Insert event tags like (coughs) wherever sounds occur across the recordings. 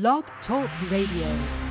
Blog Talk Radio.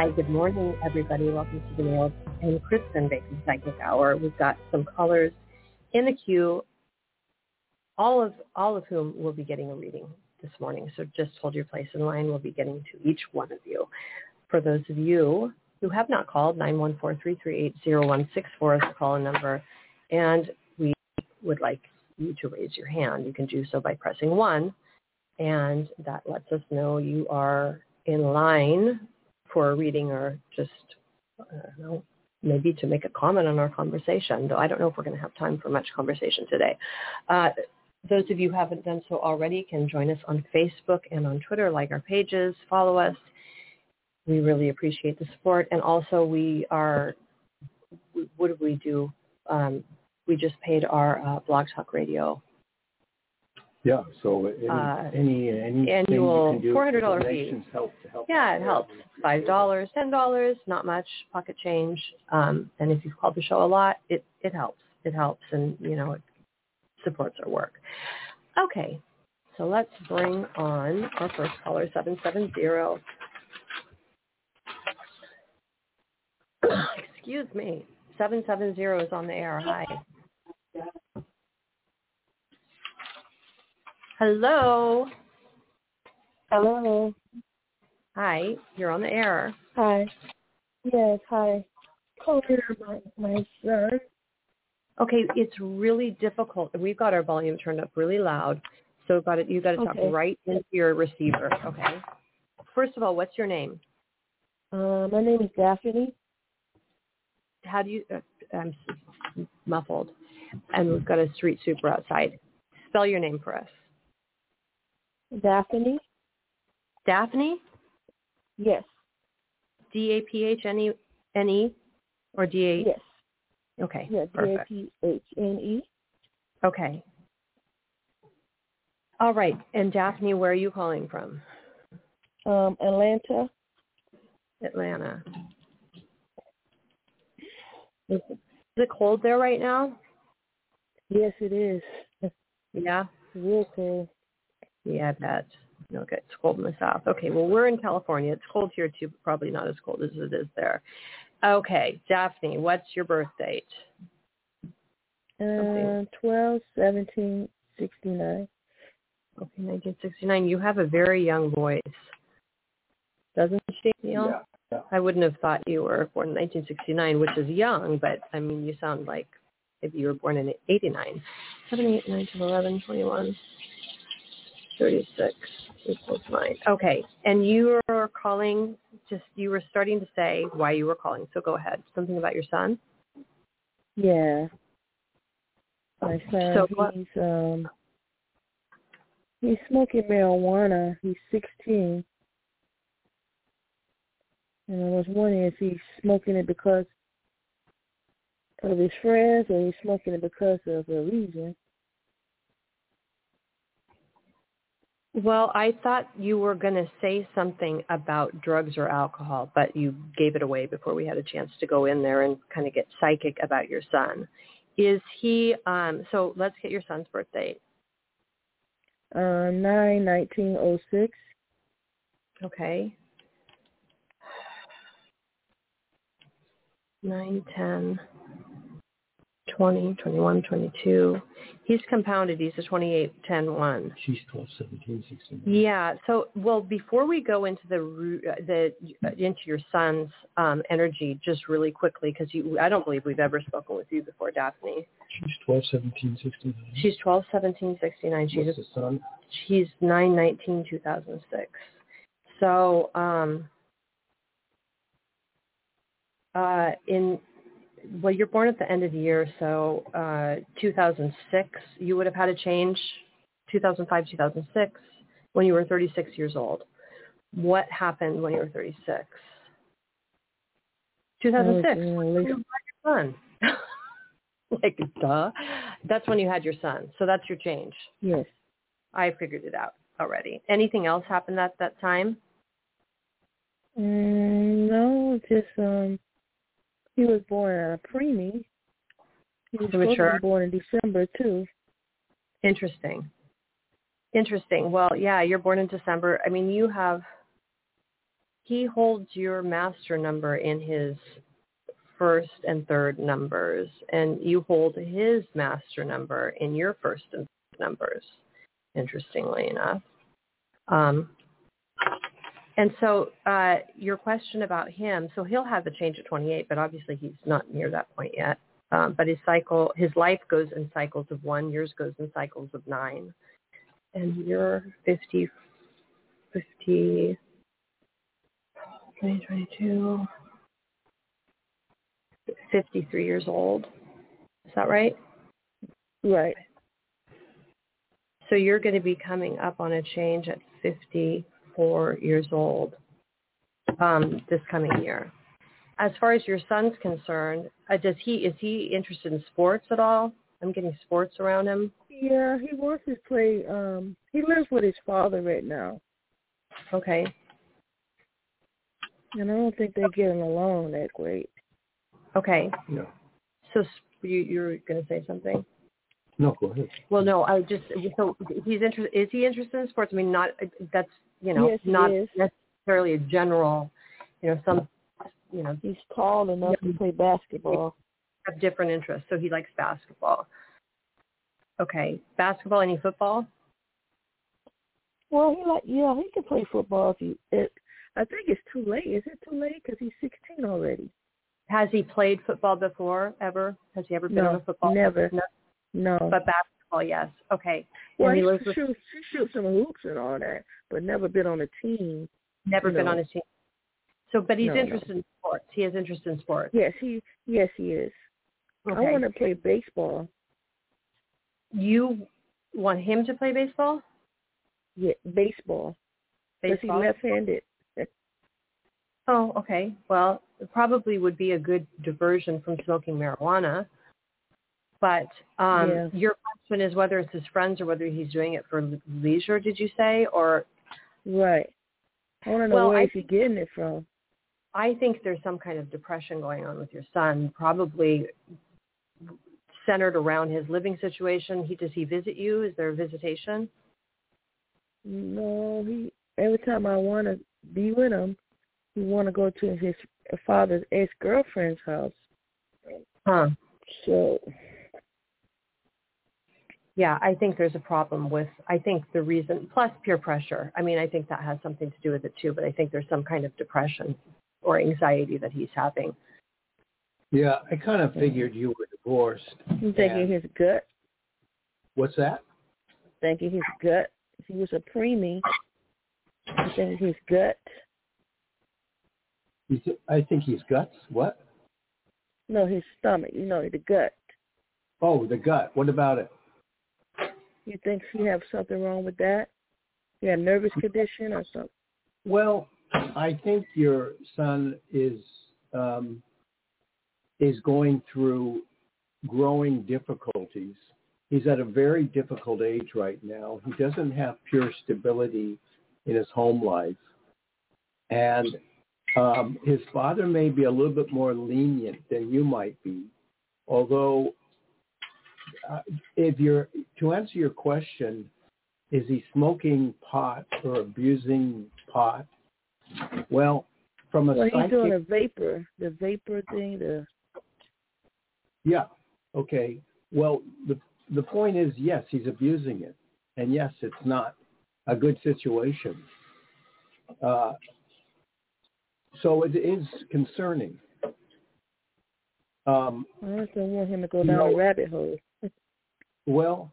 Hi, good morning, everybody. Welcome to the Neil's and Kristin Baker Psychic Hour. We've got some callers in the queue, all of all of whom will be getting a reading this morning. So just hold your place in line. We'll be getting to each one of you. For those of you who have not called, 914-338-0164 is the call-in number, and we would like you to raise your hand. You can do so by pressing one, and that lets us know you are in line for a reading or just, I don't know, maybe to make a comment on our conversation, though I don't know if we're going to have time for much conversation today. Uh, those of you who haven't done so already can join us on Facebook and on Twitter, like our pages, follow us. We really appreciate the support. And also we are, what did we do? Um, we just paid our uh, Blog Talk Radio Yeah, so any, Uh, any, any annual you can do, $400 fee. help to help. Yeah, it helps. Five dollars, ten dollars, not much pocket change. Um, and if you've called the show a lot, it it helps. It helps, and you know it supports our work. Okay, so let's bring on our first caller, seven seven zero. (coughs) Excuse me, seven seven zero is on the air. Hi. Hello. Hello. Hi. You're on the air. Hi. Yes, hi. Call here my my son. Okay, it's really difficult. We've got our volume turned up really loud, so got it. You got to talk Okay. right into your receiver. Okay. First of all, what's your name? Uh, my name is Daphne. How do you? Uh, I'm muffled, and we've got a street super outside. Spell your name for us. Daphne. Daphne. Yes. D A P H N E N E, or D A. Yes. Okay. Yes. D A. P H N E. Okay. All right. And Daphne, where are you calling from? Um, Atlanta. Atlanta. Is it cold there right now? Yes, it is. (laughs) Yeah. Real cool. Yeah, I bet. Okay, it's cold in the south. Okay, well, we're in California. It's cold here too, but probably not as cold as it is there. Okay, Daphne, what's your birth date? Uh, twelve seventeen sixty nine. Okay, 1969. You have a very young voice, doesn't she, Neil? Yeah, yeah. I wouldn't have thought you were born in 1969, which is young, but I mean, you sound like if you were born in 89. 7, 8, 9, 10, 11, 21, 36 equals 9. Okay, and you were calling, just you were starting to say why you were calling, so go ahead. Something about your son? Yeah. My son, So what- he's um, he's smoking marijuana. He's sixteen, and I was wondering if he's smoking it because of his friends, or he's smoking it because of a reason. Well, I thought you were going to say something about drugs or alcohol, but you gave it away before we had a chance to go in there and kind of get psychic about your son. Is he, um, so let's get your son's birthday. Uh, nine nineteen oh six. Okay. Nine, ten, 20, 21, 22. He's compounded. He's a 28, 10, 1. She's 12, 17, 16. Yeah. So, well, before we go into the uh, the uh, into your son's um, energy, just really quickly, because you, I don't believe we've ever spoken with you before, Daphne. She's 12, 17, 16. She's 12, 17, 69. She's What's the son? she's 9, 19, 2006. So, um, uh, in well, you're born at the end of the year, so uh, 2006, you would have had a change, 2005, 2006, when you were 36 years old. What happened when you were 36? 2006. Oh, you had your son. (laughs) like, duh. That's when you had your son. So that's your change. Yes. I figured it out already. Anything else happened at that time? Mm, no, just um, he was born at a preemie. He was be born in December too. Interesting. Interesting. Well, yeah, you're born in December. I mean, you have, he holds your master number in his first and third numbers, and you hold his master number in your first and third numbers, interestingly enough. Um, and so uh, your question about him, so he'll have the change at 28, but obviously he's not near that point yet. Um, but his cycle, his life goes in cycles of one, yours goes in cycles of nine. And you're 50, 50, 2022, 53 years old. Is that right? Right. So you're going to be coming up on a change at 54 years old um, this coming year. As far as your son's concerned, uh, does he is he interested in sports at all? I'm getting sports around him. Yeah, he wants to play. Um, he lives with his father right now, Okay. and I don't think they're getting along that great. Okay. No. So you you're going to say something? No, go ahead. Well, no. I just so he's interested. Is he interested in sports? I mean, not that's you know Yes, not necessarily a general. You know, some you know He's tall enough to play basketball. have different interests. So he likes basketball. Okay, basketball. Any football? Well, he like yeah, he can play football if he. It, I think it's too late. Is it too late? Because he's 16 already. Has he played football before? Ever? Has he ever been No, on a football? never. No, No. but basketball, Oh, yes. Okay. well, and he lives with, shoots, he shoots some hoops and all that, but never been on a team. never been no. on a team. So, but he's No, no. interested in sports. He has interest in sports. Yes, he yes he is. Okay. I want to play baseball. You want him to play baseball? Yeah, baseball. Because he's Baseball. left-handed. Oh, okay. Well, it probably would be a good diversion from smoking marijuana. But um, Yeah. your question is whether it's his friends or whether he's doing it for leisure. Did you say? Or Right. I want to know Well, where I is he getting it from. I think there's some kind of depression going on with your son, probably centered around his living situation. He does he visit you? Is there a visitation? No, he. Every time I want to be with him, he want to go to his father's ex-girlfriend's house. Huh. So Yeah, I think there's a problem with, I think the reason, plus peer pressure. I mean, I think that has something to do with it too, but I think there's some kind of depression or anxiety that he's having. Yeah, I kind of figured you were divorced. I'm thinking and- his gut. What's that? Thinking his gut. If he was a preemie, I'm thinking his gut. You th- I think he's guts. What? No, his stomach. You know, the gut. Oh, the gut. What about it? You think he have something wrong with that? Had a nervous condition or something? Well, I think your son is um, is going through growing difficulties. He's at a very difficult age right now. He doesn't have pure stability in his home life, and um, his father may be a little bit more lenient than you might be. Although, uh, if you're to answer your question, is he smoking pot or abusing pot? Well, from a Well, he's doing a vapor, the vapor thing. The yeah, Okay. Well, the the point is, yes, he's abusing it, and yes, it's not a good situation. Uh, so it is concerning. Um, I don't want him to go You down know- a rabbit hole. Well,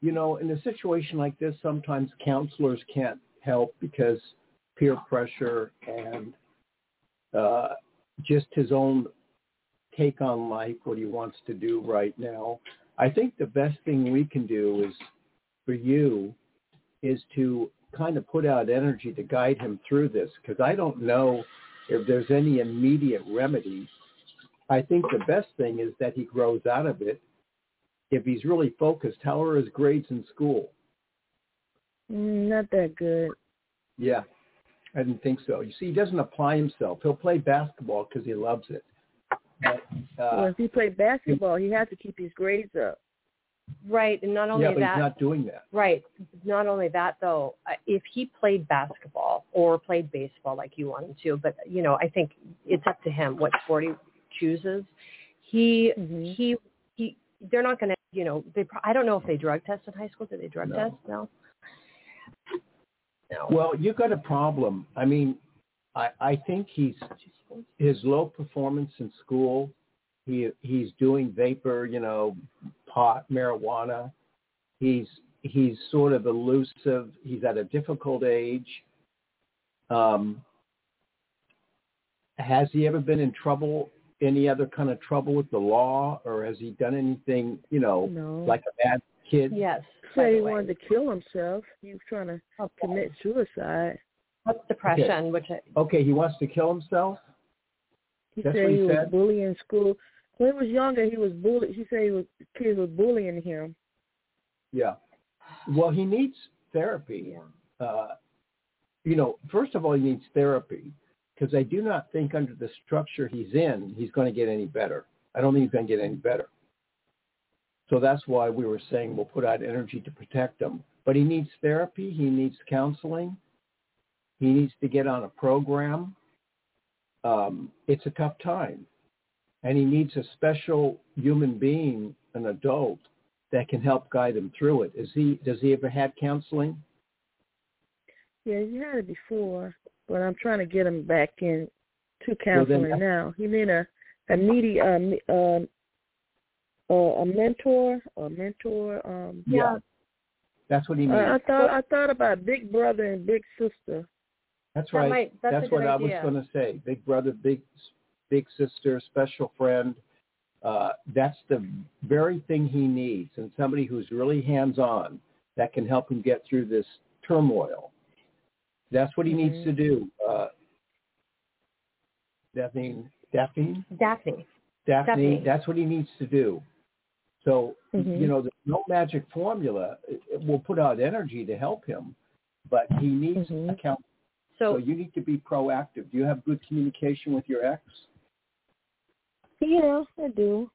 you know, in a situation like this, sometimes counselors can't help because peer pressure and uh, just his own take on life, what he wants to do right now. I think the best thing we can do is for you is to kind of put out energy to guide him through this because I don't know if there's any immediate remedy. I think the best thing is that he grows out of it. If he's really focused, how are his grades in school? Mm, not that good. Yeah, I didn't think so. You see, he doesn't apply himself. He'll play basketball because he loves it. But, well, uh, if he played basketball, he has to keep his grades up. Right, and not only yeah, but that, he's not doing that. Right. Not only that, though, uh, if he played basketball or played baseball like you want him to, but you know, I think it's up to him what sport he chooses. He Mhm. he he. They're not going to, you know, they. pro- I don't know if they drug test in high school. Did they drug No. test? No. No. Well, you got a problem. I mean, I I think he's his low performance in school. He he's doing vapor, you know, pot, marijuana. He's he's sort of elusive. He's at a difficult age. Um, has he ever been in trouble? Any other kind of trouble with the law, or has he done anything, you know, No. like a bad kid? yes. Say by he way. wanted to kill himself. He was trying to Okay. commit suicide. That's depression, which I, Okay, he wants to kill himself. He That's said what he he was said? bullied in school. When he was younger, he was bullied. He said he was kids were bullying him. Yeah. Well, he needs therapy. yeah. Uh, you know, first of all, he needs therapy because I do not think under the structure he's in, he's going to get any better. I don't think he's going to get any better. So that's why we were saying we'll put out energy to protect him. But he needs therapy. He needs counseling. He needs to get on a program. Um, it's a tough time. And he needs a special human being, an adult, that can help guide him through it. Is he? Does he ever had counseling? Yeah, he had it before, but I'm trying to get him back in to Well, then counseling now. He need a a needy um um uh, a mentor, a mentor. Um, Yeah. That's what he needs. I, I thought I thought about big brother and big sister. That's That right. might- that's a that's good what I was going to say. Big brother, big big sister, special friend. Uh, that's the very thing he needs, and somebody who's really hands-on that can help him get through this turmoil. That's what he needs Mhm. to do. Uh, Daphne, Daphne, Daphne. Daphne, Daphne. that's what he needs to do. So, Mhm. you know, there's no magic formula. It, will put out energy to help him, but he needs Mhm. account so So you need to be proactive. Do you have good communication with your ex? Yeah, I do.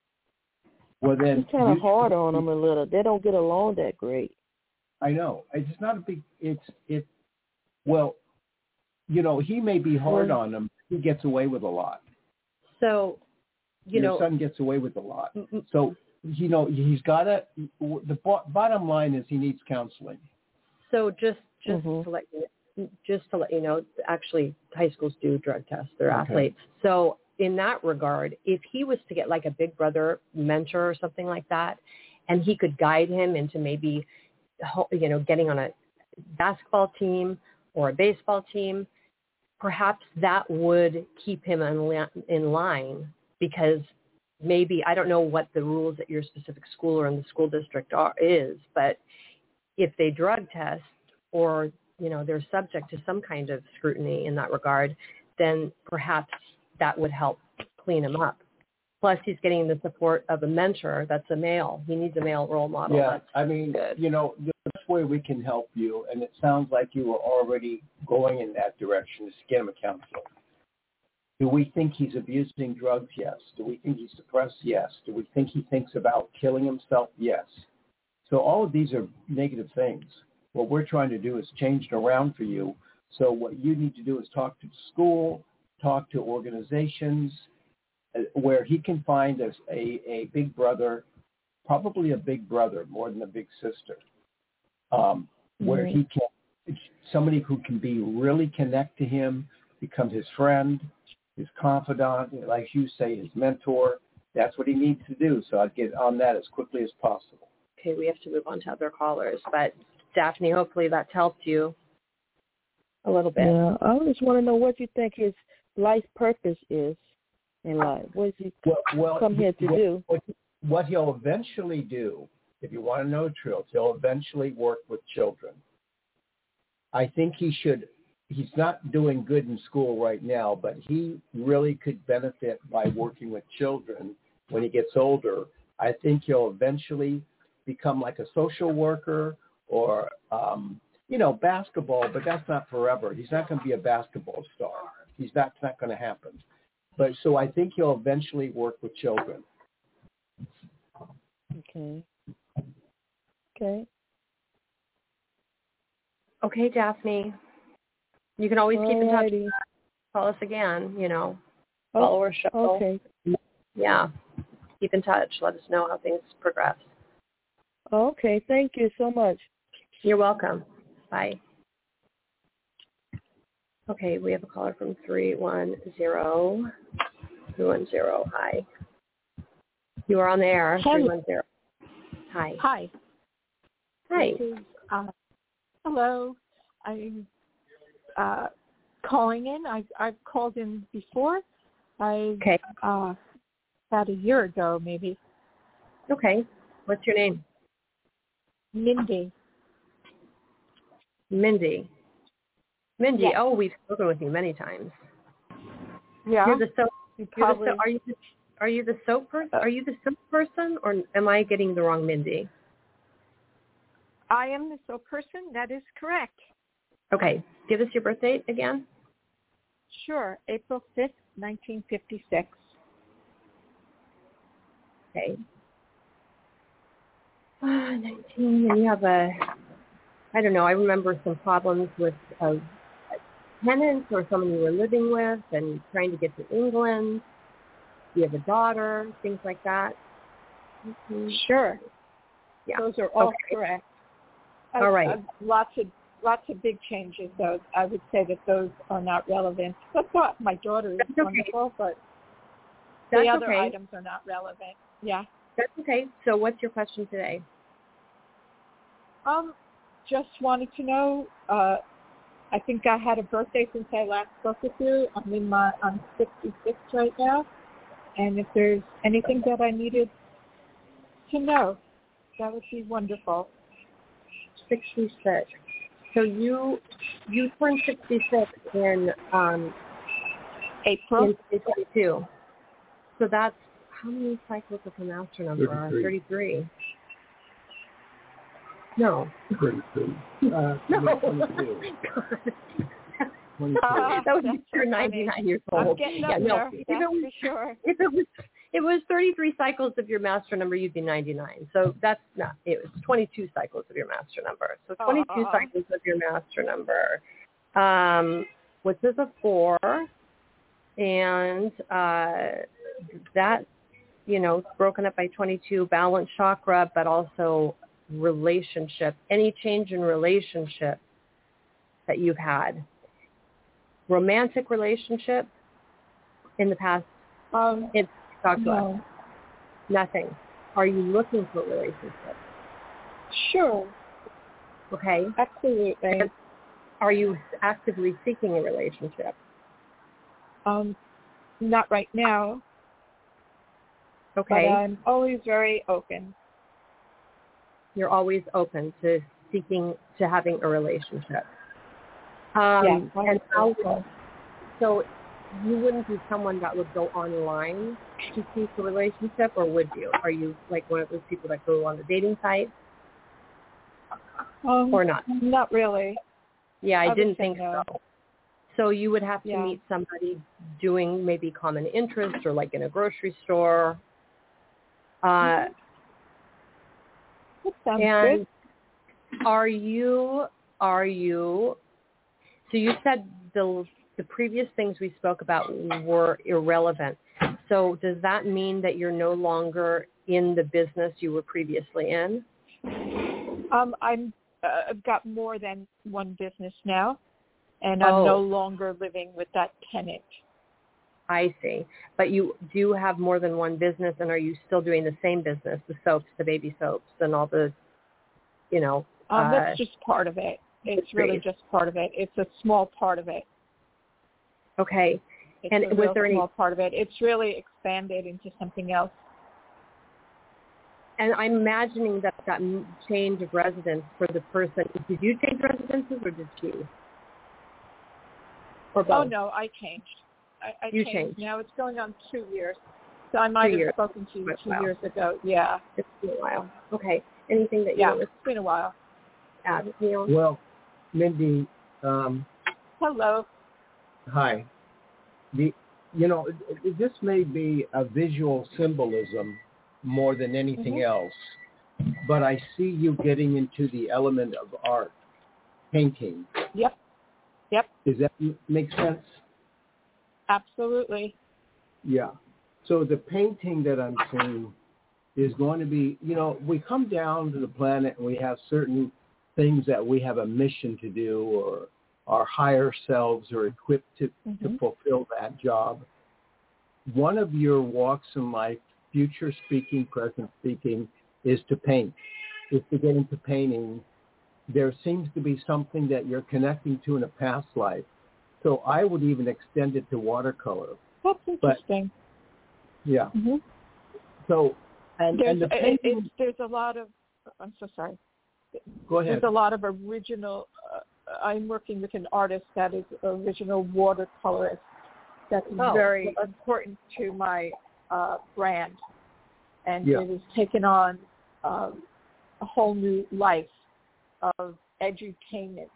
Well, then it's kind of hard on them a little. They don't get along that great. I know it's not a big. It's it. Well, you know, he may be hard Well- on him. He gets away with a lot. so you your know son gets away with a lot. m- m- So you know he's got to. The bo- bottom line is he needs counseling. So just just Mhm. to let you just to let you know, actually high schools do drug tests their Okay. athletes. So in that regard, if he was to get like a big brother mentor or something like that, and he could guide him into maybe you know getting on a basketball team or a baseball team, perhaps that would keep him in, in line because maybe I don't know what the rules at your specific school or in the school district are is, but if they drug test or you know they're subject to some kind of scrutiny in that regard, then perhaps that would help clean him up. Plus, he's getting the support of a mentor that's a male. He needs a male role model. yeah, I mean, good. you know, best way we can help you, and it sounds like you were already going in that direction, is to get him a counselor. Do we think he's abusing drugs? Yes. Do we think he's depressed? Yes. Do we think he thinks about killing himself? Yes. So all of these are negative things. What we're trying to do is change it around for you. So what you need to do is talk to school, talk to organizations, uh, where he can find a, a, a big brother, probably a big brother more than a big sister, um, where Right. he can, somebody who can be really connect to him, become his friend, his confidant, like you say, his mentor. That's what he needs to do. So I'd get on that as quickly as possible. Okay, we have to move on to other callers. But Daphne, hopefully that's helped you a little bit. Yeah, I just want to know what you think his life purpose is in life. What does he Well, well come here to what, do? What, what he'll eventually do, if you want to know the truth, he'll eventually work with children. I think he should. He's not doing good in school right now, but he really could benefit by working with children when he gets older. I think he'll eventually become like a social worker or, um, you know, basketball, but that's not forever. He's not going to be a basketball star. He's not, it's not going to happen. But so I think he'll eventually work with children. Okay. Okay. Okay, Daphne. You can always keep in touch. Alrighty. Call us again, you know. Oh, Follow our show. Okay. Yeah. Keep in touch. Let us know how things progress. Okay. Thank you so much. You're welcome. Bye. Okay, we have a caller from 310. 310. Hi. You are on the air. Hello. 310. Hi. Hi. Hi. Is, uh, hello. I'm uh, calling in. I've, I've called in before. I Okay. uh, about a year ago, maybe. Okay. What's your name? Mindy. Mindy. Mindy. Yes. Oh, we've spoken with you many times. Yeah. You're the soap. you You're the probably. soap are you the, are you the soap person? Are you the soap person, or am I getting the wrong Mindy? I am the soap person. That is correct. Okay. Give us your birth date again. Sure. April fifth, nineteen fifty-six. Okay. Ah, 19, and you have a, I don't know, I remember some problems with a, a tenant or someone you were living with and trying to get to England. You have a daughter, things like that. Mhm. Sure. Yeah. Those are all Okay. correct. All right. Uh, lots of lots of big changes, though. I would say that those are not relevant. But my daughter is That's okay. wonderful, but That's the other okay. items are not relevant. Yeah. That's okay. So what's your question today? Um, just wanted to know. Uh, I think I had a birthday since I last spoke with you. I'm in my I'm 66 right now, and if there's anything that I needed to know, that would be wonderful. 66. So you you turned 66 in um, April. in 2022. So that's how many cycles of the master number are? 33. 33. No. (laughs) Uh, No. 22. 22. (laughs) Uh, that was that's you're 99 funny. years I'm old. getting yeah, up no. there. If it, was, for sure. if it was it was 33 cycles of your master number, you'd be 99. So that's not. It was 22 cycles of your master number. So 22 Aw. cycles of your master number, um, which is a four, and uh, that you know broken up by 22 balance chakra, but also relationship. Any change in relationship that you've had, romantic relationship in the past. Um, It's talk to us. Nothing. Are you looking for a relationship? Sure. Okay. Absolutely. Are you actively seeking a relationship? Um, not right now, Okay. but I'm always very open. You're always open to seeking to having a relationship. Um, yes. and how, so you wouldn't be someone that would go online to seek a relationship, or would you? Are you like one of those people that go on the dating site, Um, or not? Not really. Yeah, I, I didn't think no. so. So you would have to Yeah. meet somebody doing maybe common interests, or like in a grocery store. Uh, That sounds and good. are you are you? So you said the the previous things we spoke about were irrelevant. So does that mean that you're no longer in the business you were previously in? Um, I'm uh, I've got more than one business now, and I'm Oh. no longer living with that tenant. I see. But you do have more than one business, and are you still doing the same business, the soaps, the baby soaps, and all the, you know? Um, uh, that's just part of it. It's really just part of it. It's a small part of it. Okay. It's And a was real there any- small part of it. It's really expanded into something else. And I'm imagining that that change of residence for the person. Did you change residences, or did she? Or both? Oh no, I changed. I, I You changed. changed. Now it's going on two years. So I might have years. spoken to you Quite two well. years ago. Yeah. It's been a while. Okay. Anything that you Yeah. want It's been a while. add, Neil? Well, Mindy, um, Hello. hi. The you know this may be a visual symbolism more than anything Mhm. else, but I see you getting into the element of art, painting. Yep. Yep. Does that make sense? Absolutely. Yeah. So the painting that I'm seeing is going to be, you know, we come down to the planet and we have certain things that we have a mission to do or our higher selves are equipped to, to Mhm. fulfill that job. One of your walks in life, future speaking, present speaking, is to paint, is to get into painting. There seems to be something that you're connecting to in a past life. So I would even extend it to watercolor. That's interesting. Yeah. hmm So, and, There's, and the it, painting, it's, there's a lot of. I'm so sorry. go ahead. There's a lot of original. Uh, I'm working with an artist that is original watercolorist. That's Oh. very important to my uh, brand, and Yeah. it has taken on um, a whole new life of edutainment.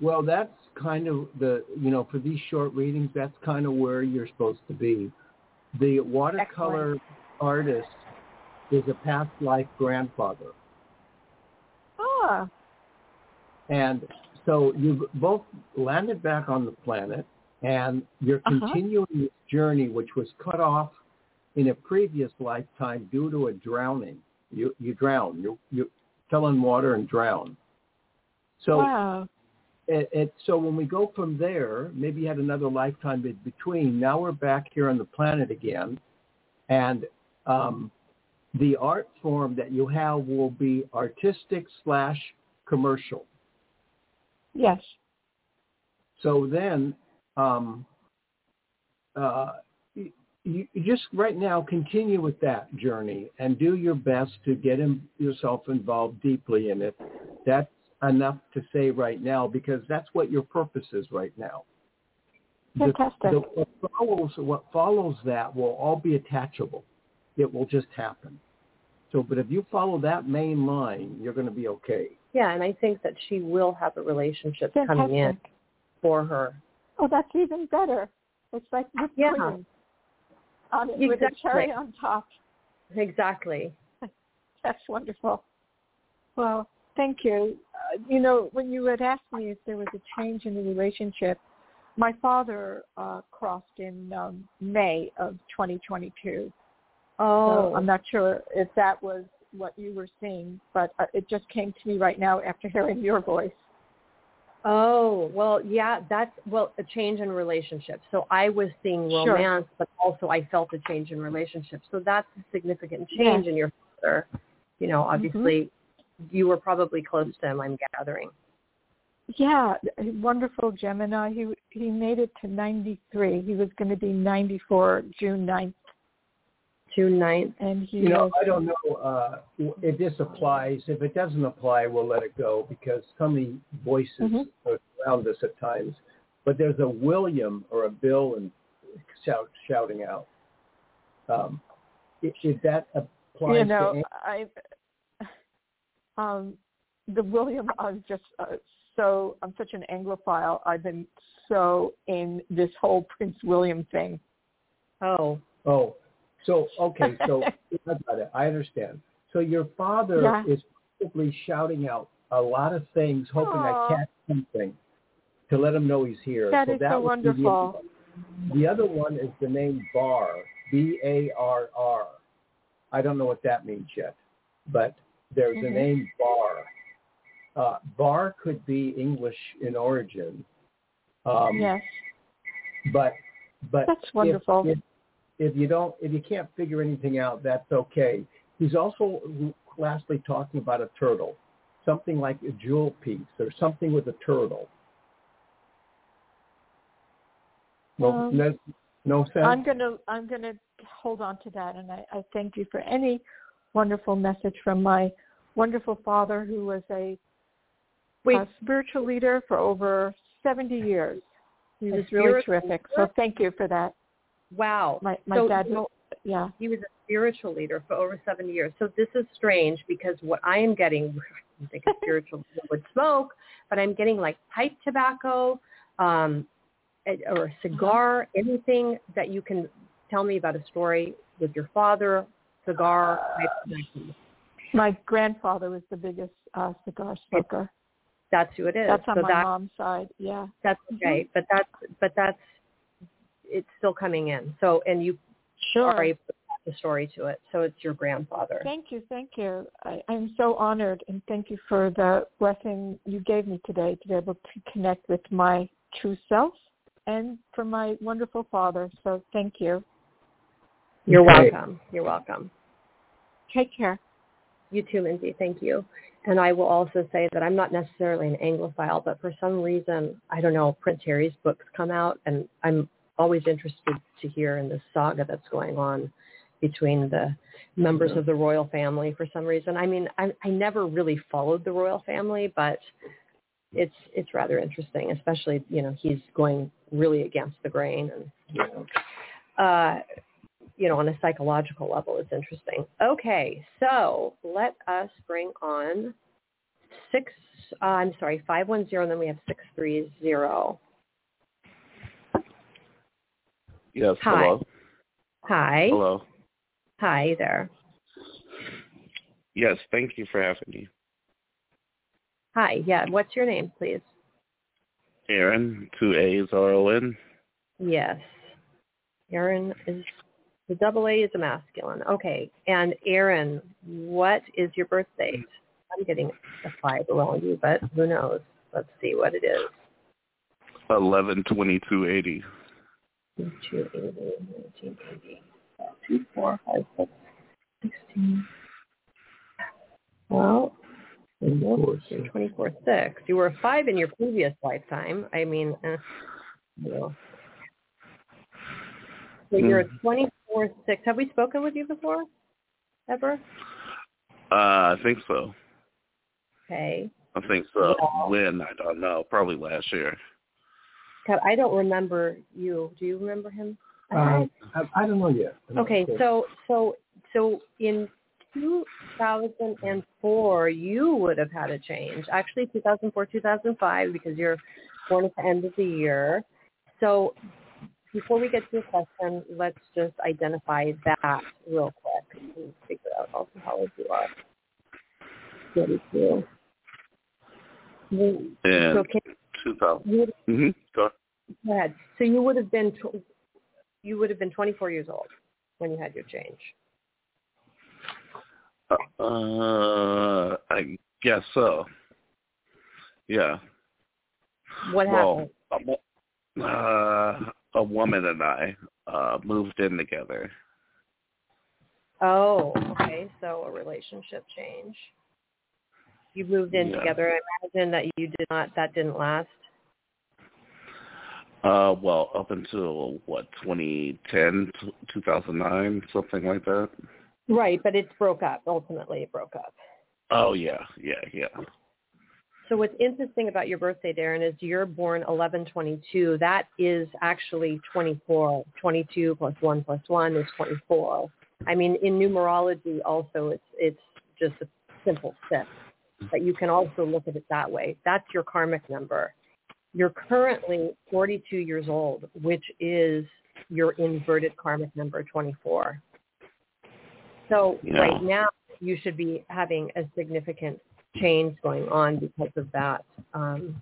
Well, that's kind of the, you know, for these short readings, that's kind of where you're supposed to be. The watercolor artist is a past life grandfather. Ah, And so you both landed back on the planet and you're Uh-huh. continuing this journey, which was cut off in a previous lifetime due to a drowning. You, you drown. You, you fell in water and drown. So wow. it, it, so when we go from there, maybe you had another lifetime in between. Now we're back here on the planet again, and um, the art form that you have will be artistic slash commercial. Yes. So then, um, uh, you, you just right now continue with that journey and do your best to get in, yourself involved deeply in it. That's enough to say right now because that's what your purpose is right now. The- Fantastic. the- what follows what follows that will all be attachable. It will just happen. So, but if you follow that main line, you're going to be okay. Yeah, and I think that she will have a relationship coming in for her. Oh, that's even better. It's like whipped Yeah. cream on it with a Exactly. cherry on top. Exactly. (laughs) That's wonderful. Well, thank you. Uh, you know, when you had asked me if there was a change in the relationship, my father uh, crossed in um, May of 2022. Oh, So I'm not sure if that was what you were seeing, but uh, it just came to me right now after (laughs) hearing your voice. Oh, well, yeah, that's, well, a change in relationship. So I was seeing Sure. romance, but also I felt a change in relationship. So that's a significant change in your father. You know, obviously you were probably close to him, I'm gathering. Yeah, wonderful Gemini. He he made it to 93. He was going to be 94 June 9th, June 9th. and he You know, was I don't know uh, if this applies. If it doesn't apply, we'll let it go because so many voices Mhm. are around us at times. But there's a William or a Bill and shout, shouting out. Um, if, if that applies you know to I um the William I'm just uh, so I'm such an Anglophile. I've been so in this whole Prince William thing. Oh, Oh, so okay, so (laughs) I got it. I understand. So your father Yeah. is probably shouting out a lot of things, hoping Aw. I catch something to let him know he's here. That so is that so be the- wonderful. the other one is the name Bar, B-A-R-R. I don't know what that means yet, but there's Mhm. a name Bar. Uh, bar could be English in origin. Um, yes, But but that's wonderful. If, if you don't, if you can't figure anything out, that's okay. He's also lastly talking about a turtle, something like a jewel piece or something with a turtle. No, Um, no, no sense. I'm gonna I'm gonna hold on to that, and I, I thank you for any wonderful message from my wonderful father, who was a, a spiritual leader for over 70 years. He was really terrific. leader? So thank you for that. Wow. My my So, dad you know, yeah. he was a spiritual leader for over 70 years. So this is strange because what I am getting, (laughs) I think a (laughs) spiritual would smoke, but I'm getting like pipe tobacco um, eh, or a cigar, anything that you can tell me about a story with your father, cigar, pipe. My grandfather was the biggest uh, cigar smoker. That's who it is. That's on so my that, mom's side. Yeah. That's okay, but that's but that's it's still coming in. So and you Sure. are able to add the story to it. So it's your grandfather. Thank you, thank you. I, I'm so honored, and thank you for the blessing you gave me today to be able to connect with my true self and for my wonderful father. So thank you. You're Okay. welcome. You're welcome. Take care. You too, Lindsay. Thank you. And I will also say that I'm not necessarily an Anglophile, but for some reason, I don't know, Prince Harry's books come out, and I'm always interested to hear in this saga that's going on between the members of the royal family for some reason. I mean, I, I never really followed the royal family, but it's it's rather interesting, especially you know he's going really against the grain, and you know, uh, you know, on a psychological level, it's interesting. Okay, so let us bring on six. Uh, I'm sorry, five one zero, and then we have six three zero. Yes. Hi. Hello. Hi, Hello. hi there. Yes. Thank you for having me, Hi, yeah. What's your name, please? Aaron. Two A's R O N. Yes, Aaron is the double A is a masculine. Okay, and Aaron, what is your birth date? I'm getting a five around you, but who knows? Let's see what it is. Eleven twenty two eighty. 280, 1980, 2, 4, 5, 6, 16. Well, you're 24, 6. You were a 5 in your previous lifetime. I mean, eh, you know. So you're a 24, 6. Have we spoken with you before? Ever? Uh, I think so. Okay. I think so. Wow. When I don't know. Probably last year. God, I don't remember you. Do you remember him? Uh, I, I don't know yet. I'm Okay, so so so in 2004, you would have had a change. Actually, 2004, 2005, because you're born at the end of the year. So before we get to your question, let's just identify that real quick and figure out also how old you are. 32. You- So can two thousand. you Mm-hmm. Go. ahead. So you would have been tw- you would have been 24 years old when you had your change. Uh, I guess so. Yeah. What happened? Well, uh, a woman and I uh moved in together. Oh, okay. So a relationship change. You moved in Yeah. together. I imagine that you did not. That didn't last. Uh, well, up until what 2010, 2009, something like that. Right, but it broke up. Ultimately, it broke up. Oh yeah, yeah, yeah. So what's interesting about your birthday, Darren, is you're born 1122. That is actually 24. 22 plus 1 plus 1 is 24. I mean, in numerology also, it's it's just a simple six. But you can also look at it that way. That's your karmic number. You're currently 42 years old, which is your inverted karmic number 24. So right now, you should be having a significant change going on because of that, um,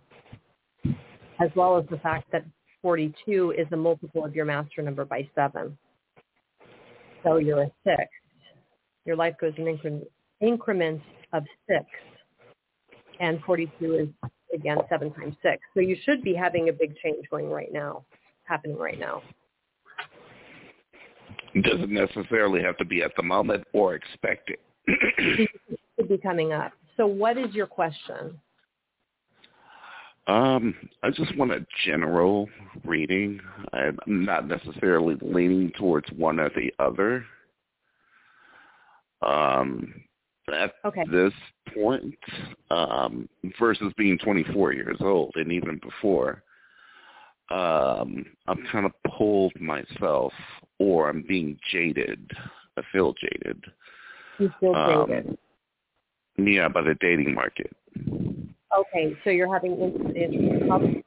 as well as the fact that 42 is a multiple of your master number by seven. So you're a six. Your life goes in incre- increments of six. And 42 is, again, seven times six. So you should be having a big change going right now, happening right now. It doesn't necessarily have to be at the moment or expected. it could be coming up. So what is your question? Um, I just want a general reading. I'm not necessarily leaning towards one or the other. Um, at Okay. this point, um, versus being 24 years old and even before, um, I'm kind of pulled myself, or I'm being jaded. I feel jaded. You feel Um, jaded. Yeah, by the dating market. Okay, so you're having instances.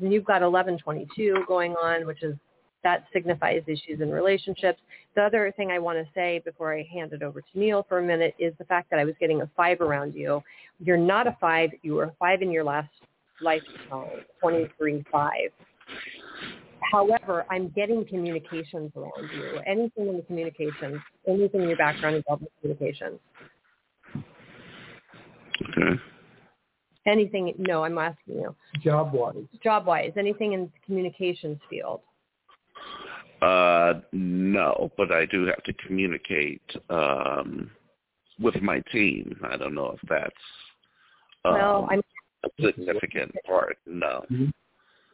And you've got 1122 going on, which is that signifies issues in relationships. The other thing I want to say before I hand it over to Neil for a minute is the fact that I was getting a five around you. You're not a five. You were a five in your last life lifetime, 23-5. However, I'm getting communications around you. Anything in the communications, anything in your background involved with communications. Okay. Anything, no, I'm asking you. Job wise. Job-wise, anything in the communications field. Uh, no, but I do have to communicate um, with my team. I don't know if that's um, Well, I'm a significant part. No.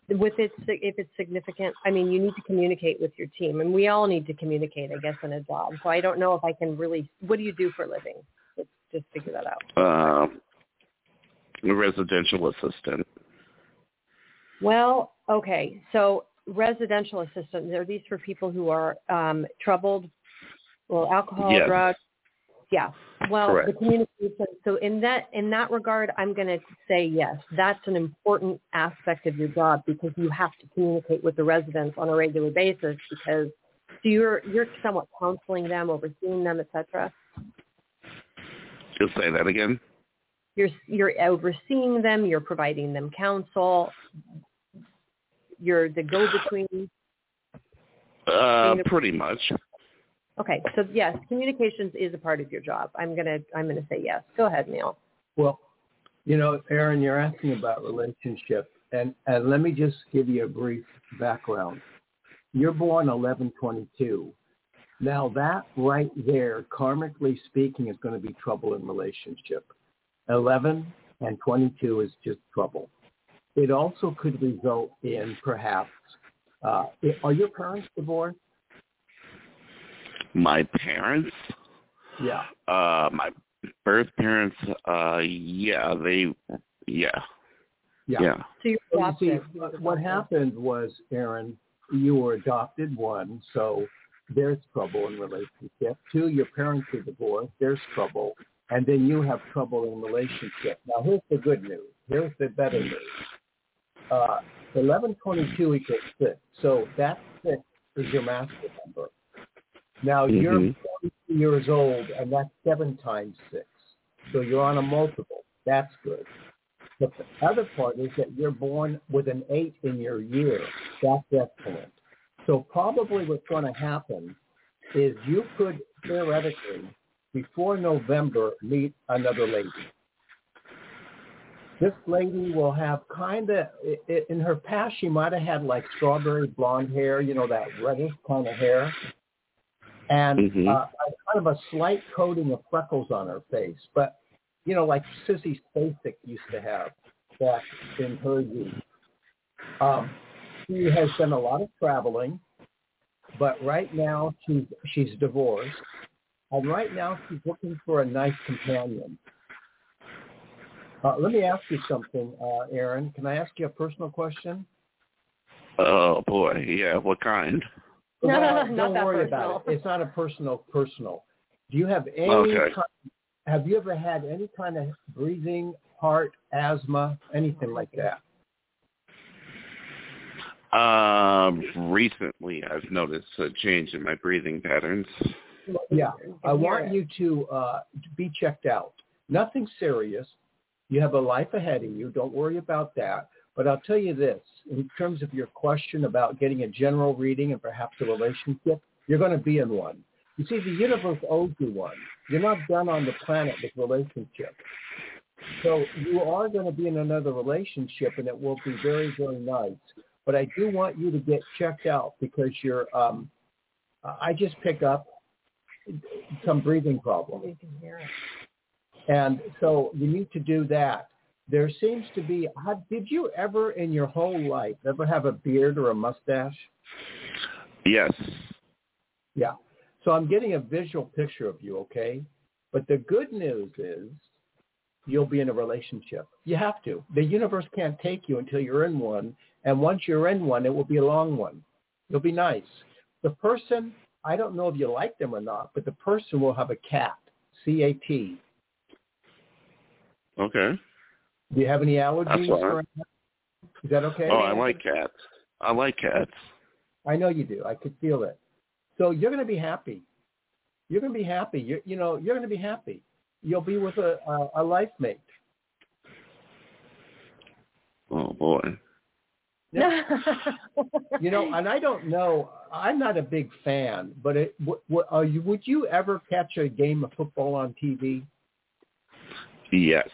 with it if it's significant. I mean, you need to communicate with your team, and we all need to communicate, I guess, in a job. So I don't know if I can really. What do you do for a living? Let's just figure that out. Um, residential assistant. Well, okay. So residential assistance, are these for people who are um, troubled, well, alcohol, Yes. drugs. Yeah. Well, Correct. the communication. So in that in that regard, I'm going to say yes. That's an important aspect of your job because you have to communicate with the residents on a regular basis because so you're you're somewhat counseling them, overseeing them, etc. Just say that again. You're you're overseeing them. You're providing them counsel. You're the go-between. Uh, pretty much. Okay, so yes, communications is a part of your job. I'm gonna I'm gonna say yes. Go ahead, Neil. Well, you know, Aaron, you're asking about relationship, and and let me just give you a brief background. You're born 1122. Now that right there, karmically speaking, is going to be trouble in relationship. 11 and 22 is just trouble. It also could result in perhaps. Uh, are your parents divorced? My parents, Yeah. uh, my birth parents, uh, yeah, they, yeah, Yeah. yeah. So you're Well, you see, adopted. what- what happened was, Aaron, you were adopted, one, so there's trouble in relationship. Two, your parents are divorced, there's trouble. And then you have trouble in relationship. Now, here's the good news. Here's the better news. Uh, 1122 equals 6. So that 6 is your master number. Now, you're Mhm. 42 years old, and that's 7 times 6. So you're on a multiple. That's good. But the other part is that you're born with an eight in your year. That's excellent. So probably what's going to happen is you could theoretically, before November, meet another lady. This lady will have kind of, in her past, she might have had like strawberry blonde hair, you know, that reddish kind of hair. And Mhm. uh, kind of a slight coating of freckles on her face. But you know, like Sissy Spacek used to have back in her youth. Um, she has done a lot of traveling, but right now she's she's divorced, and right now she's looking for a nice companion. Uh, let me ask you something, uh, Aaron. Can I ask you a personal question? Oh boy, yeah. What kind? No, Well, (laughs) not don't worry personal. about it. It's not a personal personal. Do you have any? Okay. Kind, have you ever had any kind of breathing, heart, asthma, anything like that? Um, recently I've noticed a change in my breathing patterns. Yeah, I want you to uh, be checked out. Nothing serious. You have a life ahead of you. Don't worry about that. But I'll tell you this, in terms of your question about getting a general reading and perhaps a relationship, you're going to be in one. You see, the universe owes you one. You're not done on the planet with relationships. So you are going to be in another relationship, and it will be very, very nice. But I do want you to get checked out because you're. Um, I just pick up some breathing problems. You can hear it. And so you need to do that. There seems to be, how, did you ever in your whole life ever have a beard or a mustache? Yes. Yeah. So I'm getting a visual picture of you, okay? But the good news is you'll be in a relationship. You have to. The universe can't take you until you're in one. And once you're in one, it will be a long one. It'll be nice. The person, I don't know if you like them or not, but the person will have a cat, C-A-T. Okay. Do you have any allergies? That's or Is that okay? Oh, I like cats. I like cats. I know you do. I could feel it. So you're going to be happy. You're going to be happy. You're, you know you're going to be happy. You'll be with a a, a life mate. Oh boy. (laughs) You know, and I don't know. I'm not a big fan, but it, w- w- are you, would you ever catch a game of football on TV? Yes.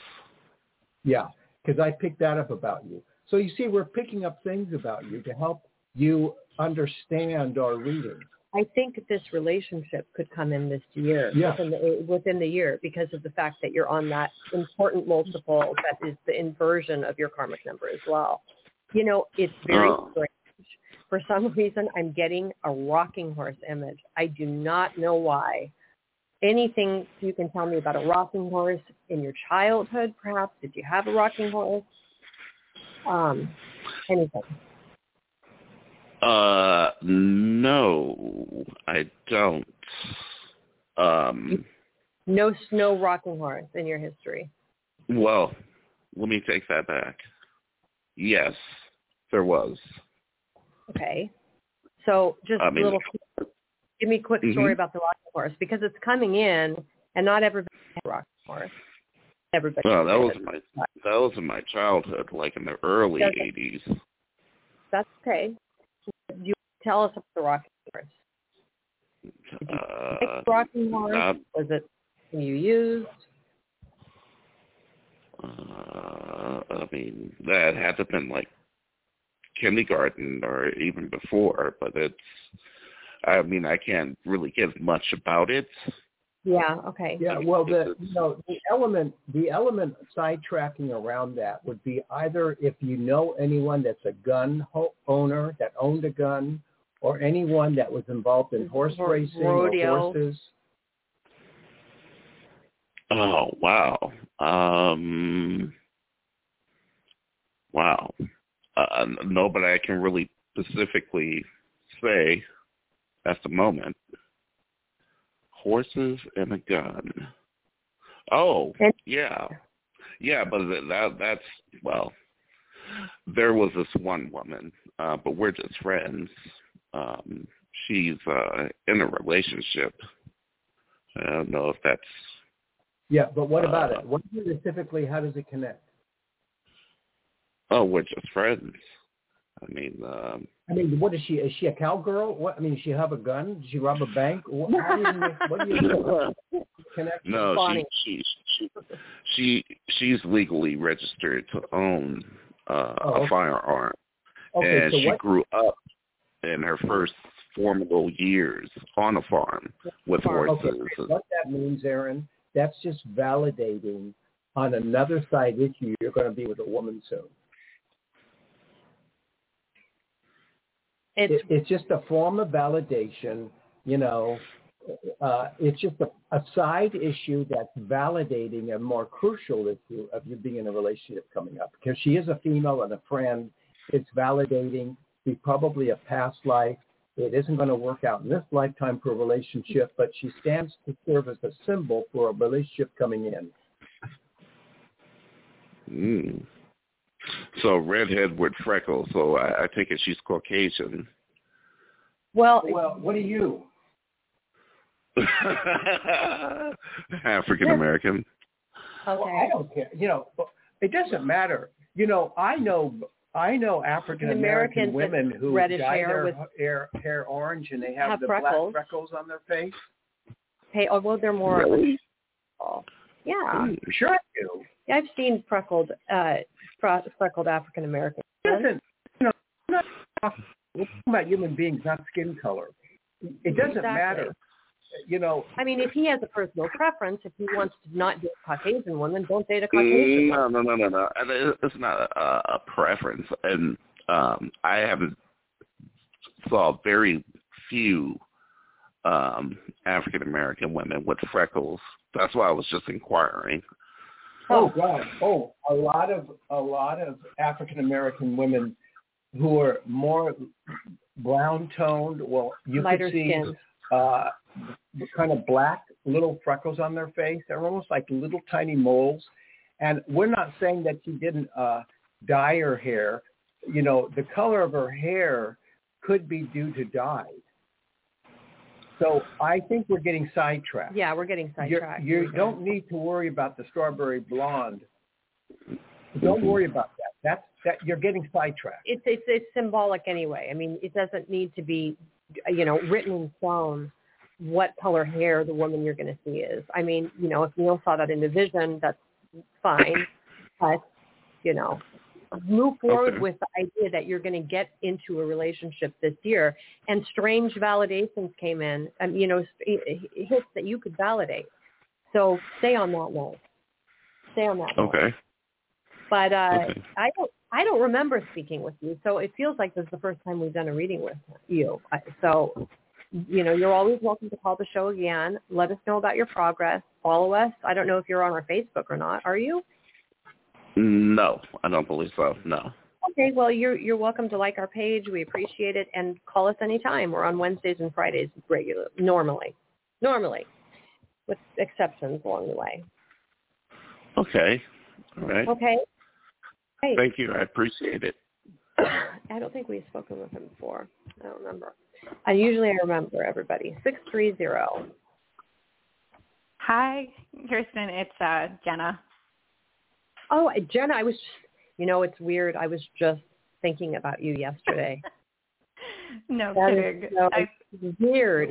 Yeah, because I picked that up about you. So you see, we're picking up things about you to help you understand our reading. I think this relationship could come in this year, Yeah. within, the, within the year, because of the fact that you're on that important multiple that is the inversion of your karmic number as well. You know, it's very Oh. strange. For some (laughs) reason, I'm getting a rocking horse image. I do not know why. Anything you can tell me about a rocking horse in your childhood, perhaps? Did you have a rocking horse? Um, anything. Uh, no, I don't. Um, No snow rocking horse in your history. well, let me take that back. Yes, there was. Okay. So just I a mean- little, give me a quick story Mhm. about the rocking horse because it's coming in and not everybody has a rocking horse. Everybody. Well, that was my that was in my childhood, like in the early Okay. eighties. That's okay. You tell us about the rocking horse. Did you Uh, Like rocking horse? not, Was it you used? uh, I mean, that had to have been like kindergarten or even before, but it's. I mean, I can't really give much about it. Yeah. Okay. Yeah, well, the you know the element the element sidetracking around that would be either if you know anyone that's a gun ho- owner that owned a gun, or anyone that was involved in horse racing rodeo. or horses. Oh wow. Um. Wow. Uh, no, but I can really specifically say at the moment. Horses and a gun. Oh, yeah, yeah, but that that's well. There was this one woman, uh, but we're just friends. Um, she's uh, in a relationship. I don't know if that's Yeah, but what about Uh, it? What specifically? How does it connect? Oh, we're just friends. I mean, um, I mean, what is she? Is she a cowgirl? What I mean, does she have a gun? Does she rob a bank? What, how do you what do you (laughs) connect? no, she, she she she she's legally registered to own uh, Oh, okay. a firearm, Okay, and so she what? grew up in her first formidable years on a farm with Farm. Okay, horses. what that means, Aaron, that's just validating on another side issue. You're going to be with a woman soon. It's It, it's just a form of validation. You know, uh, it's just a, a side issue that's validating a more crucial issue of you being in a relationship coming up. Because she is a female and a friend, it's validating. Be probably a past life. It isn't going to work out in this lifetime for a relationship, but she stands to serve as a symbol for a relationship coming in. Mm. So redhead with freckles. So I, I take it she's Caucasian. well, Well, what are you? (laughs) African American. Well, I okay. don't care. You know, it doesn't matter. You know, I know I know African American women who reddish dye hair their with- hair, hair orange and they have, Have the freckles. black freckles on their face. Hey, although they're more Really? yeah. Mm, sure I do. Yeah, I've seen freckled uh freckled African American. Listen, you know, I'm not we're talking about human beings, not skin color. It doesn't Exactly. matter. You know, I mean, if he has a personal preference, if he wants to not date a Caucasian woman, don't date a Caucasian Mm, woman. No, no, no, no, no. And It's not a, a preference, and um, I haven't saw very few um, African American women with freckles. That's why I was just inquiring. Oh God! Oh, a lot of a lot of African American women who are more brown toned. Well, you Lighter could see skinned. uh, kind of black little freckles on their face. They're almost like little tiny moles. And we're not saying that she didn't uh, dye her hair. You know, the color of her hair could be due to dye. So I think we're getting sidetracked. Yeah, we're getting You're, sidetracked. you don't need to worry about the strawberry blonde. Don't mm-hmm. worry about that. That's that you're getting sidetracked. It's it's it's symbolic anyway. I mean, it doesn't need to be, you know, written in stone what color hair the woman you're going to see is. I mean, you know, if Neil saw that in the vision, that's fine. But you know, move forward Okay. with the idea that you're going to get into a relationship this year. And strange validations came in, and you know, eh, eh, hits that you could validate. So stay on that note. Stay on that note. Okay. But uh, Okay. I don't I don't remember speaking with you, so it feels like this is the first time we've done a reading with you. So, you know, you're always welcome to call the show again. Let us know about your progress. Follow us. I don't know if you're on our Facebook or not. Are you? No, I don't believe so. No. Okay, well, you're you're welcome to like our page. We appreciate it, and call us anytime. We're on Wednesdays and Fridays regular, normally, normally, with exceptions along the way. Okay. All right. Okay. Hey. Thank you. I appreciate it. (coughs) I don't think we've spoken with him before. I don't remember. I usually I remember everybody. Six three zero. Hi, Kristin. It's uh, Jenna. Oh, Jenna, I was, just, you know, it's weird. I was just thinking about you yesterday. (laughs) no that kidding. So I, weird.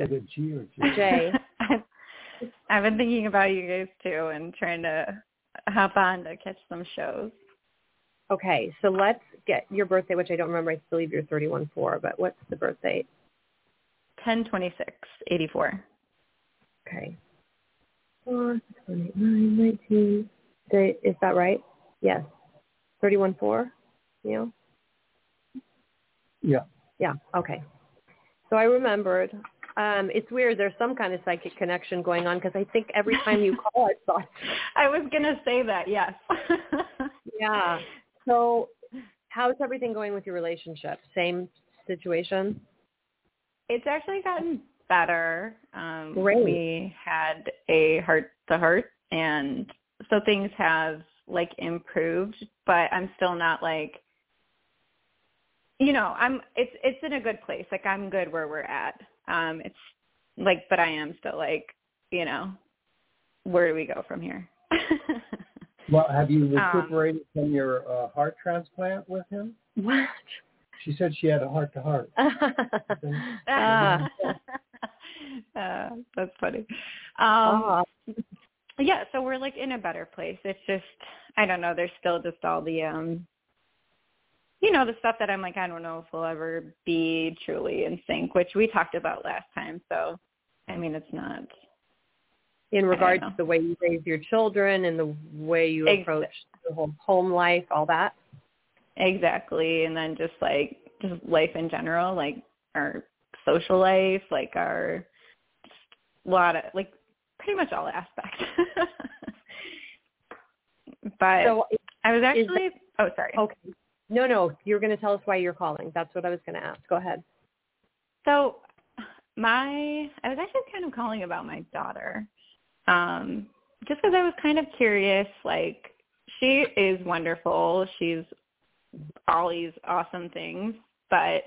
Jay. (laughs) I've been thinking about you guys too and trying to hop on to catch some shows. Okay, so let's get your birthday, which I don't remember. I believe you're 31 4, but what's the birth date? 1026, 84. Okay. 4, 29, 19. Did, is that right? Yes. 31.4, you know? Yeah. Yeah, okay. So I remembered. Um, it's weird. There's some kind of psychic connection going on because I think every time you call, I thought. (laughs) I was going to say that, yes. (laughs) yeah. So how's everything going with your relationship? Same situation? It's actually gotten better. Um, Great. We had a heart to heart and so things have like improved, but I'm still not like, you know, I'm. It's it's in a good place. Like I'm good where we're at. Um, it's like, but I am still like, you know, where do we go from here? (laughs) Well, have you Um, recuperated from your uh, heart transplant with him? What? She said she had a heart to heart. (laughs) Ah. (laughs) uh, that's funny. Um, Ah. Yeah, so we're like in a better place. It's just I don't know, there's still just all the um you know, the stuff that I'm like, I don't know if we'll ever be truly in sync, which we talked about last time. So I mean it's not in regards to the way you raise your children and the way you approach the whole home life, all that. exactly and then just like just life in general, like our social life, like our a lot of like pretty much all aspects. (laughs) but So, I was actually oh sorry. okay. No, no, you're going to tell us why you're calling. That's what I was going to ask. Go ahead. So my I was actually kind of calling about my daughter. Um just because I was kind of curious like she is wonderful. She's all these awesome things, but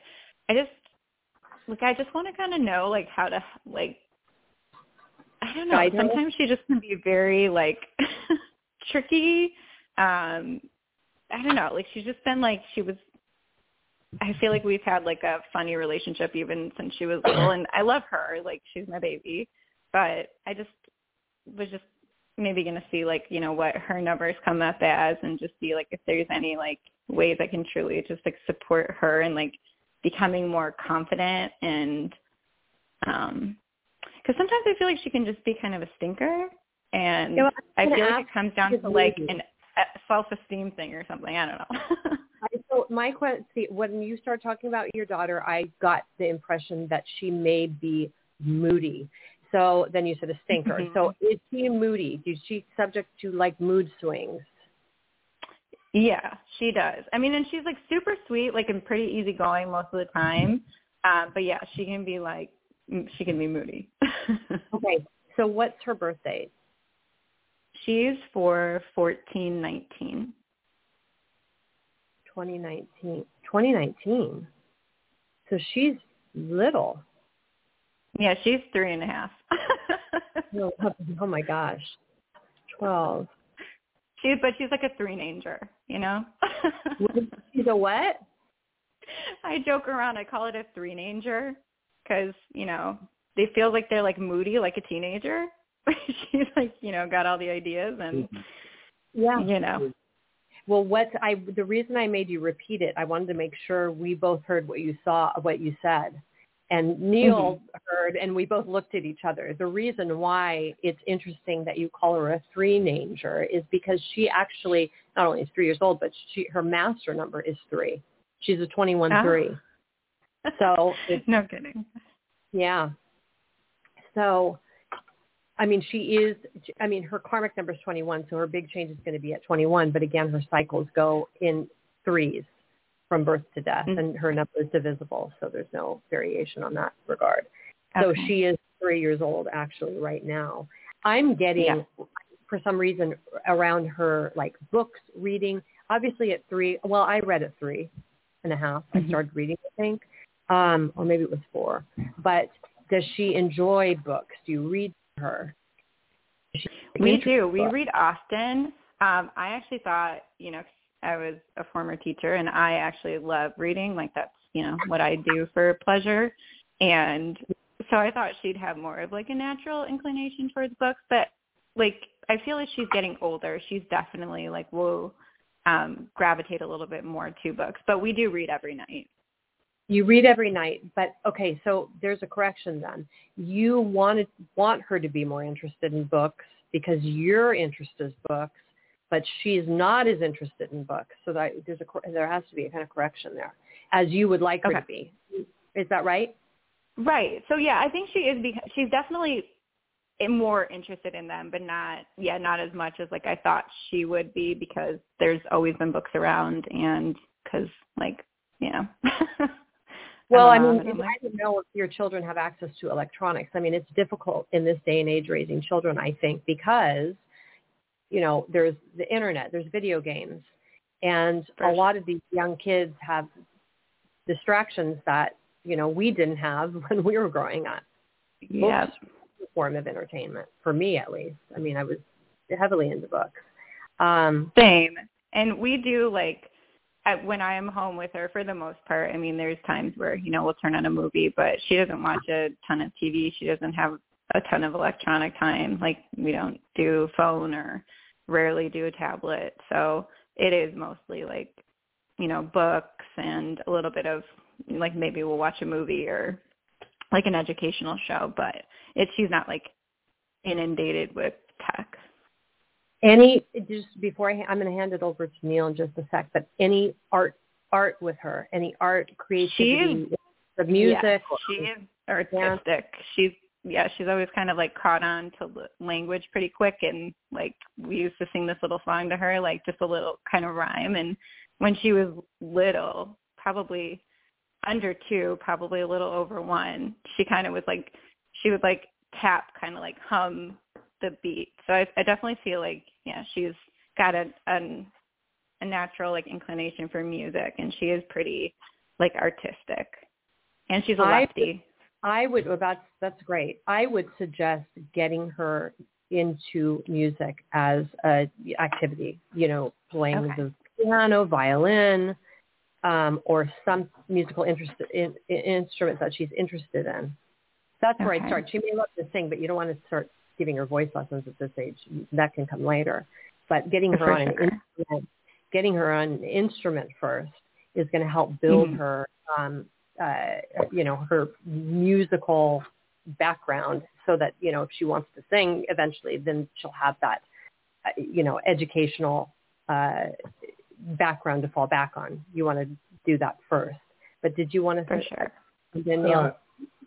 I just like I just want to kind of know like how to like I don't know. Sometimes she just can be very like (laughs) tricky. Um I don't know. Like she's just been like she was I feel like we've had like a funny relationship even since she was little, and I love her. Like she's my baby, but I just was just maybe going to see like you know what her numbers come up as, and just see like if there's any like ways I can truly just like support her and like becoming more confident and um because sometimes I feel like she can just be kind of a stinker, and Yeah, well, I feel like it comes down to like an a self-esteem thing or something. I don't know. (laughs) I, so my question, see, when you start talking about your daughter, I got the impression that she may be moody. So then you said a stinker. Mhm. So is she moody? Is she subject to like mood swings? Yeah, she does. I mean, and she's like super sweet, like and pretty easygoing most of the time. Um, but yeah, she can be like, she can be moody. (laughs) Okay. So what's her birthday? she's for fourteen nineteen. 2019. 2019. So she's little. Yeah, she's three and a half. (laughs) Oh, oh, oh my gosh. 12. she's but she's like a three nanger, you know. She's a what? (laughs) I joke around. I call it a three nanger because you know they feel like they're like moody, like a teenager. (laughs) she's like you know got all the ideas and mm-hmm. Yeah. you know Well, what I the reason I made you repeat it, I wanted to make sure we both heard what you saw, what you said, and Neil mm-hmm. heard, and we both looked at each other. The reason why it's interesting that you call her a three nanger is because she actually not only is three years old, but she her master number is three. She's a twenty one Oh. three. Ah. So (laughs) it's no kidding. yeah. So, I mean, she is, I mean, her karmic number is 21, so her big change is going to be at 21. But again, her cycles go in threes from birth to death, Mhm. and her number is divisible, so there's no variation on that regard. So she is three years old actually right now. I'm getting, Yeah. for some reason, around her like books, reading. Obviously at three, well, I read at three and a half. I Mhm. started reading, I think, um, or maybe it was four. But does she enjoy books? Do you read her? We do. in We read often. Um, I actually thought, you know, I was a former teacher and I actually love reading. Like that's, you know, what I do for pleasure. And so I thought she'd have more of like a natural inclination towards books, but like I feel like she's getting older. She's definitely like will um gravitate a little bit more to books. But we do read every night. You read every night, but okay, so there's a correction then. You wanted want her to be more interested in books because your interest is books, but she's not as interested in books. So that there's a there has to be a kind of correction there, as you would like her Okay. to be. Is that right? Right. So yeah, I think she is because she's definitely more interested in them, but not yeah, not as much as like I thought she would be because there's always been books around and because like you (laughs) know. Well, I mean, I don't know if your children have access to electronics. I mean, it's difficult in this day and age raising children, I think, because, you know, there's the internet, there's video games, and a lot of these young kids have distractions that, you know, we didn't have (laughs) when we were growing up. Books form of entertainment, for me at least. I mean, I was heavily into books. Um, same. And we do like when I am home with her for the most part. I mean, there's times where you know we'll turn on a movie, but she doesn't watch a ton of TV. She doesn't have a ton of electronic time. Like we don't do phone or rarely do a tablet. So it is mostly like you know books and a little bit of like maybe we'll watch a movie or like an educational show, but it's she's not like inundated with tech. Any just before I, I'm going to hand it over to Neil in just a sec, but any art art with her, any art creativity, the music, or- she is artistic. She's yeah, she's always kind of like caught on to l- language pretty quick, and like we used to sing this little song to her, like just a little kind of rhyme. And when she was little, probably under two, probably a little over one, she kind of was like she would like tap, kind of like hum the beat. So I, I definitely feel like yeah, she's got a, a a natural like inclination for music, and she is pretty like artistic. And she's a lefty. I would. Well, that's that's great. I would suggest getting her into music as a activity. You know, playing Okay. the piano, violin, um, or some musical interest in, in, instrument that she's interested in. That's where I'd start. She may love to sing, but you don't want to start giving her voice lessons at this age. That can come later. But getting her on an instrument, getting her on an instrument first is going to help build Mhm. her, um, uh, you know, her musical background so that, you know, if she wants to sing eventually, then she'll have that, uh, you know, educational uh, background to fall back on. You want to do that first. But did you want to For say sure. then Uh,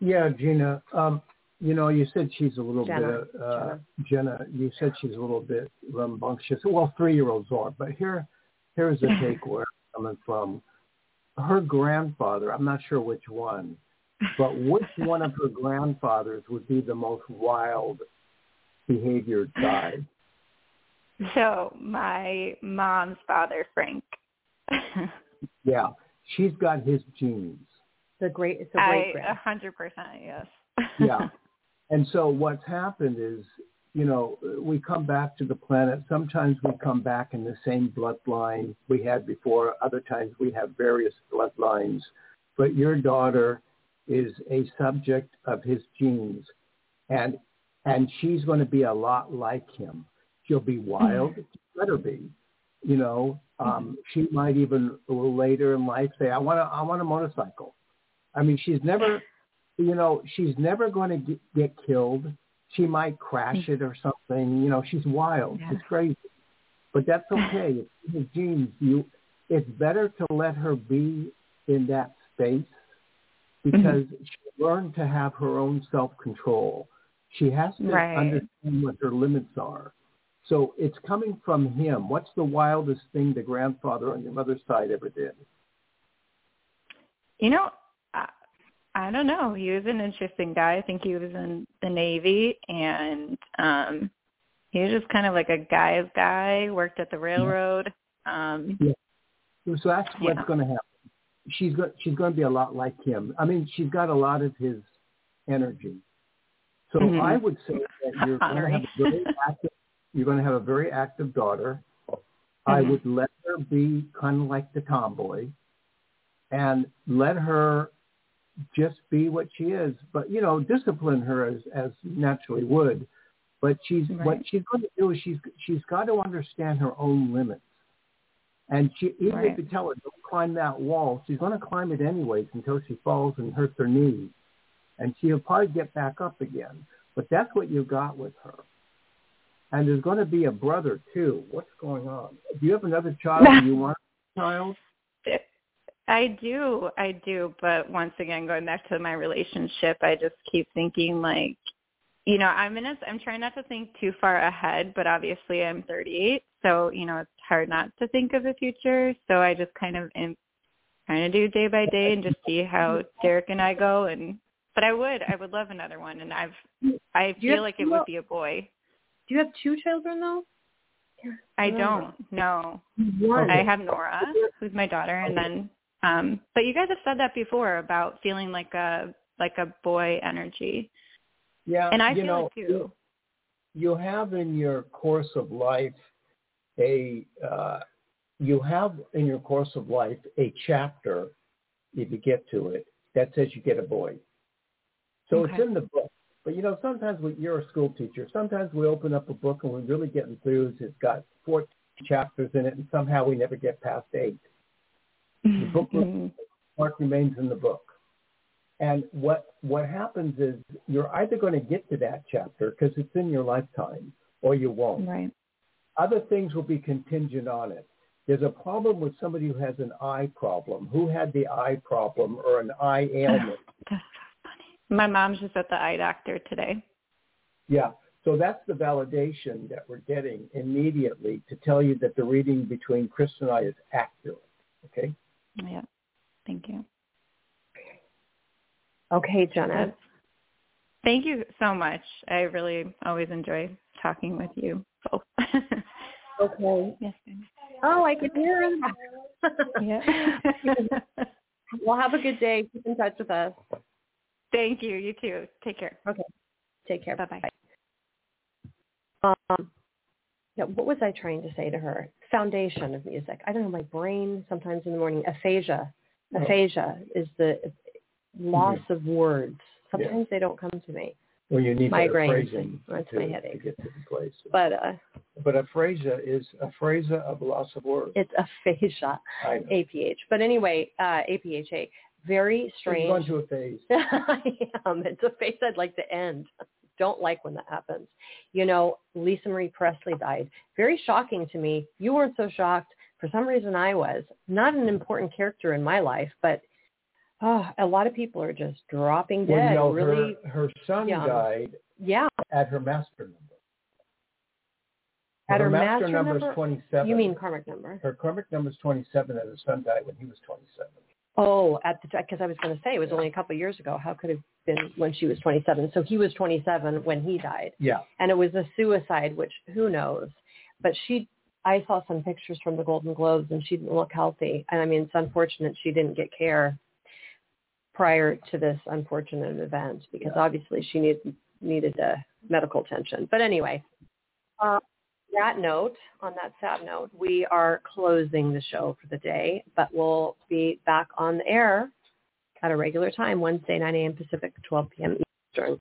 yeah, Gina. Um, you know, you said she's a little Jenna, bit, uh, Jenna. You said she's a little bit rambunctious. Well, three-year-olds are, but here, here's the take where I'm coming from. Her grandfather, I'm not sure which one, but which (laughs) one of her grandfathers would be the most wild behavior side? So my mom's father, Frank. (laughs) Yeah, she's got his genes. the great, it's a great a hundred percent yes. yeah. (laughs) And so what's happened is, you know, we come back to the planet. Sometimes we come back in the same bloodline we had before. Other times we have various bloodlines. But your daughter is a subject of his genes, and and she's going to be a lot like him. She'll be wild. Let her be. You know, um, she might even a little later in life say, "I want to. I want a motorcycle." I mean, she's never you know, she's never going to get, get killed. She might crash it or something. You know, she's wild. Yeah. She's crazy. But that's (laughs) okay. It's in genes. You, it's better to let her be in that space because mm-hmm. she learned to have her own self-control. She has to Right. understand what her limits are. So it's coming from him. What's the wildest thing the grandfather on your mother's side ever did? You know, I, I don't know. He was an interesting guy. I think he was in the Navy, and um he was just kind of like a guy's guy. Worked at the railroad. Um So that's what's Yeah. going to happen. She's going she's going to be a lot like him. I mean, she's got a lot of his energy. So Mhm. I would say that you're going to have a very (laughs) active you're to have a very active daughter. I Mhm. would let her be kind of like the tomboy and let her just be what she is, but you know, discipline her as as naturally would. But she's what she's going to do is she's she's got to understand her own limits. And she even Right. if you tell her don't climb that wall, she's going to climb it anyways until she falls and hurts her knees, and she'll probably get back up again. But that's what you got with her. And there's going to be a brother too. What's going on? Do you have another child? Do you (laughs) want a child? (laughs) I do, I do, but once again, going back to my relationship, I just keep thinking like, you know, I'm in a, I'm trying not to think too far ahead, but obviously I'm 38, so you know it's hard not to think of the future. So I just kind of am trying to do day by day and just see how Derek and I go. And but I would, I would love another one, and I've, I feel like it would be a boy. Do you have two children though? I don't, no. One. I have Nora, who's my daughter, and then um but you guys have said that before about feeling like a like a boy energy. Yeah, And I feel know, it too. you have in your course of life a uh, you have in your course of life a chapter if you get to it that says you get a boy. So it's in the book. But you know sometimes we, you're a school teacher sometimes we open up a book and we're really getting through it's got four chapters in it and somehow we never get past eight the book (laughs) mark remains in the book and what what happens is you're either going to get to that chapter because it's in your lifetime or you won't right. other things will be contingent on it. There's a problem with somebody who has an eye problem. Who had the eye problem or an eye ailment? That's so funny. My mom's just at the eye doctor today. Yeah. So that's the validation that we're getting immediately to tell you that the reading between Chris and I is accurate. Okay. Yeah. Thank you. Okay, Jenna. Thank you so much. I really always enjoy talking with you both. (laughs) Okay. yes. Oh, I can hear him. (laughs) Yeah. (laughs) well, have a good day. Keep in touch with us. Thank you. You too. Take care. Okay. Take care. Bye bye. Um, yeah, what was I trying to say to her? Foundation of music. I don't know, my brain sometimes in the morning, aphasia. Oh. Aphasia is the loss of words. Yeah. Sometimes they don't come to me. Well, you need Migraines. phrasing That's to, my to headache. get to the place. But uh, But aphasia is aphasia of loss of words. it's aphasia, APH. But anyway, uh, APHA. Very So you're strange. going through a phase. (laughs) I am. It's a phase I'd like to end. Don't like when that happens. You know, Lisa Marie Presley died. Very shocking to me. You weren't so shocked. For some reason I was. Not an important character in my life, but oh, a lot of people are just dropping Well, dead. you know, really, her, her son young. died yeah. at her master number. At her master, master number number? is 27. You mean karmic number? her karmic number is 27 and her son died when he was 27. Oh, at the because I was going to say it was only a couple of years ago. How could it have been when she was 27? So he was 27 when he died. Yeah. and it was a suicide, which who knows. But she, I saw some pictures from the Golden Globes, and she didn't look healthy. And I mean, it's unfortunate she didn't get care prior to this unfortunate event because Yeah. obviously she needed needed uh, medical attention. But anyway, uh, that note, on that sad note, we are closing the show for the day, but we'll be back on the air at a regular time, Wednesday, 9 a.m. Pacific, 12 p.m. Eastern.